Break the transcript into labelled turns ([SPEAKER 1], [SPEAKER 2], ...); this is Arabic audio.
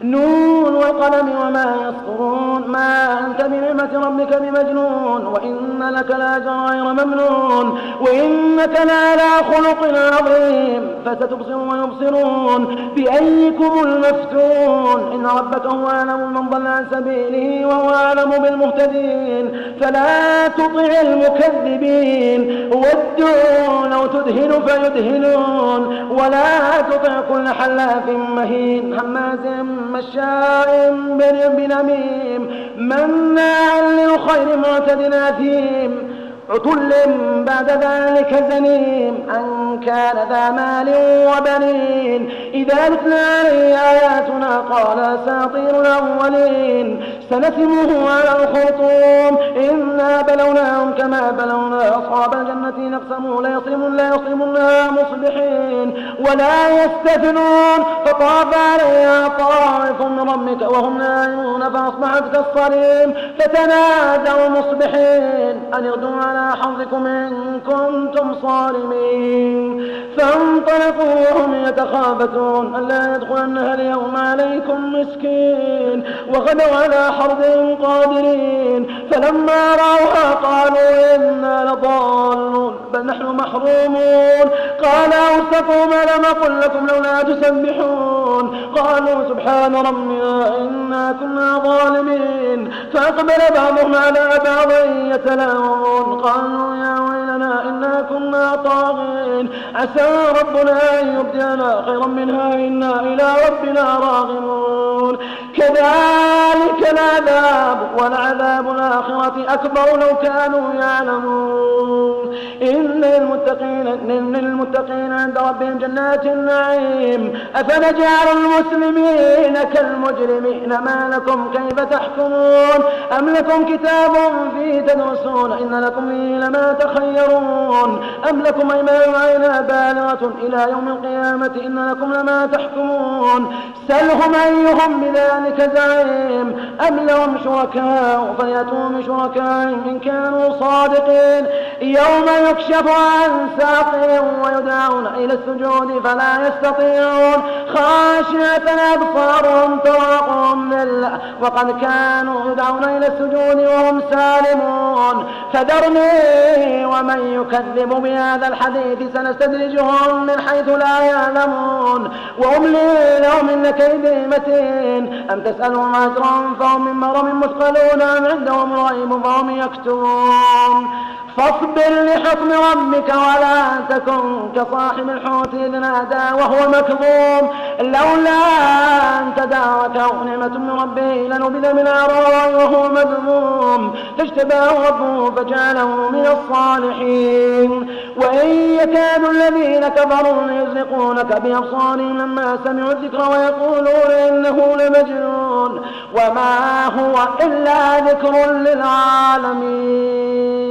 [SPEAKER 1] نون والقلم وما يسطرون. ما أنت بنعمة ربك بمجنون. وإن لك لاجر غير ممنون. وإنك لعلى خلق عظيم. فستبصر ويبصرون. بأيكم المفتون. إن ربك هو أعلم من ضل عن سبيله وهو أعلم بالمهتدين. فلا تطع المكذبين. ودوا لو تدهن فيدهنون. ولا تطع كل حلاف مهين. هماز مشاء بنميم مناع للخير معتد أثيم عتل بعد ذلك زنيم أن كان ذا مال وبنين. إذا تتلى عليه آياتنا قال أساطير الأولين. سنسمه على الخرطوم. إنا بلوناهم كما بلونا أصحاب الجنة نقسموا ليصرمن ليصرمنها مصبحين. ولا يستثنون. فطاف عليها طائف من ربك وهم نائمون فأصبحت كالصريم. فتنادوا مصبحين. أن يغدوا على حظكم إن كنتم صارمين. فانطلقوا وهم يتخافتون ألا يدخلنها اليوم عليكم مسكين. وغدوا على حرب قادرين. فلما رأوها قالوا إنا لضالون. بل نحن محرومون. قال أوسطوا ما لم أقل لكم لولا تسبحون. قالوا سبحان ربنا إنا كنا ظالمين. فأقبل بعضهم على بعض يتلاوون قالوا يا ويلنا إنا كنا طاغين. عسى ربنا أن يبدلنا خيرا منها إنا إلى ربنا راغبون. كذلك العذاب والعذاب الآخرة أكبر لو كانوا يعلمون. إن للمتقين إن للمتقين عند ربهم جنات النعيم. أفنجعل المسلمين كالمجرمين ما لكم كيف تحكمون؟ أم لكم كتاب فيه تدرسون؟ إن لكم فيه لما تخيرون. أم لكم أيمان عينا بالغة إلى يوم القيامة؟ إن لكم لما تحكمون. سلهم أيهم بذلك زعيم أم لهم شركاء؟ فليأتوا بشركائهم إن كانوا صادقين. يوم يكشف عن ساقهم ويدعون إلى السجود فلا يستطيعون. خاشعة أبصارهم تراقهم لله وقد كانوا يدعون إلى السجود وهم سالمون. فذرني ومن يكذب بهذا الحديث سنستدرجهم من حيث لا يعلمون. وأملي لهم إن كيدي متين. أم تسألهم أجرا فهم من مرم مثقلون أم عندهم الغيب فهم يكتبون. فاصبر لحكم ربك ولا تكن كصاحب الحوت إذ نادى وهو مكظوم. لولا أن تداركه نعمة من ربه لنبذ من عراء وهو مذموم. فاجتباه ربه فجعله من الصالحين. وإن يكاد الذين كفروا ليزلقونك بأبصارهم لما سمعوا الذكر ويقولون إنه لمجنون. وما هو إلا ذكر للعالمين.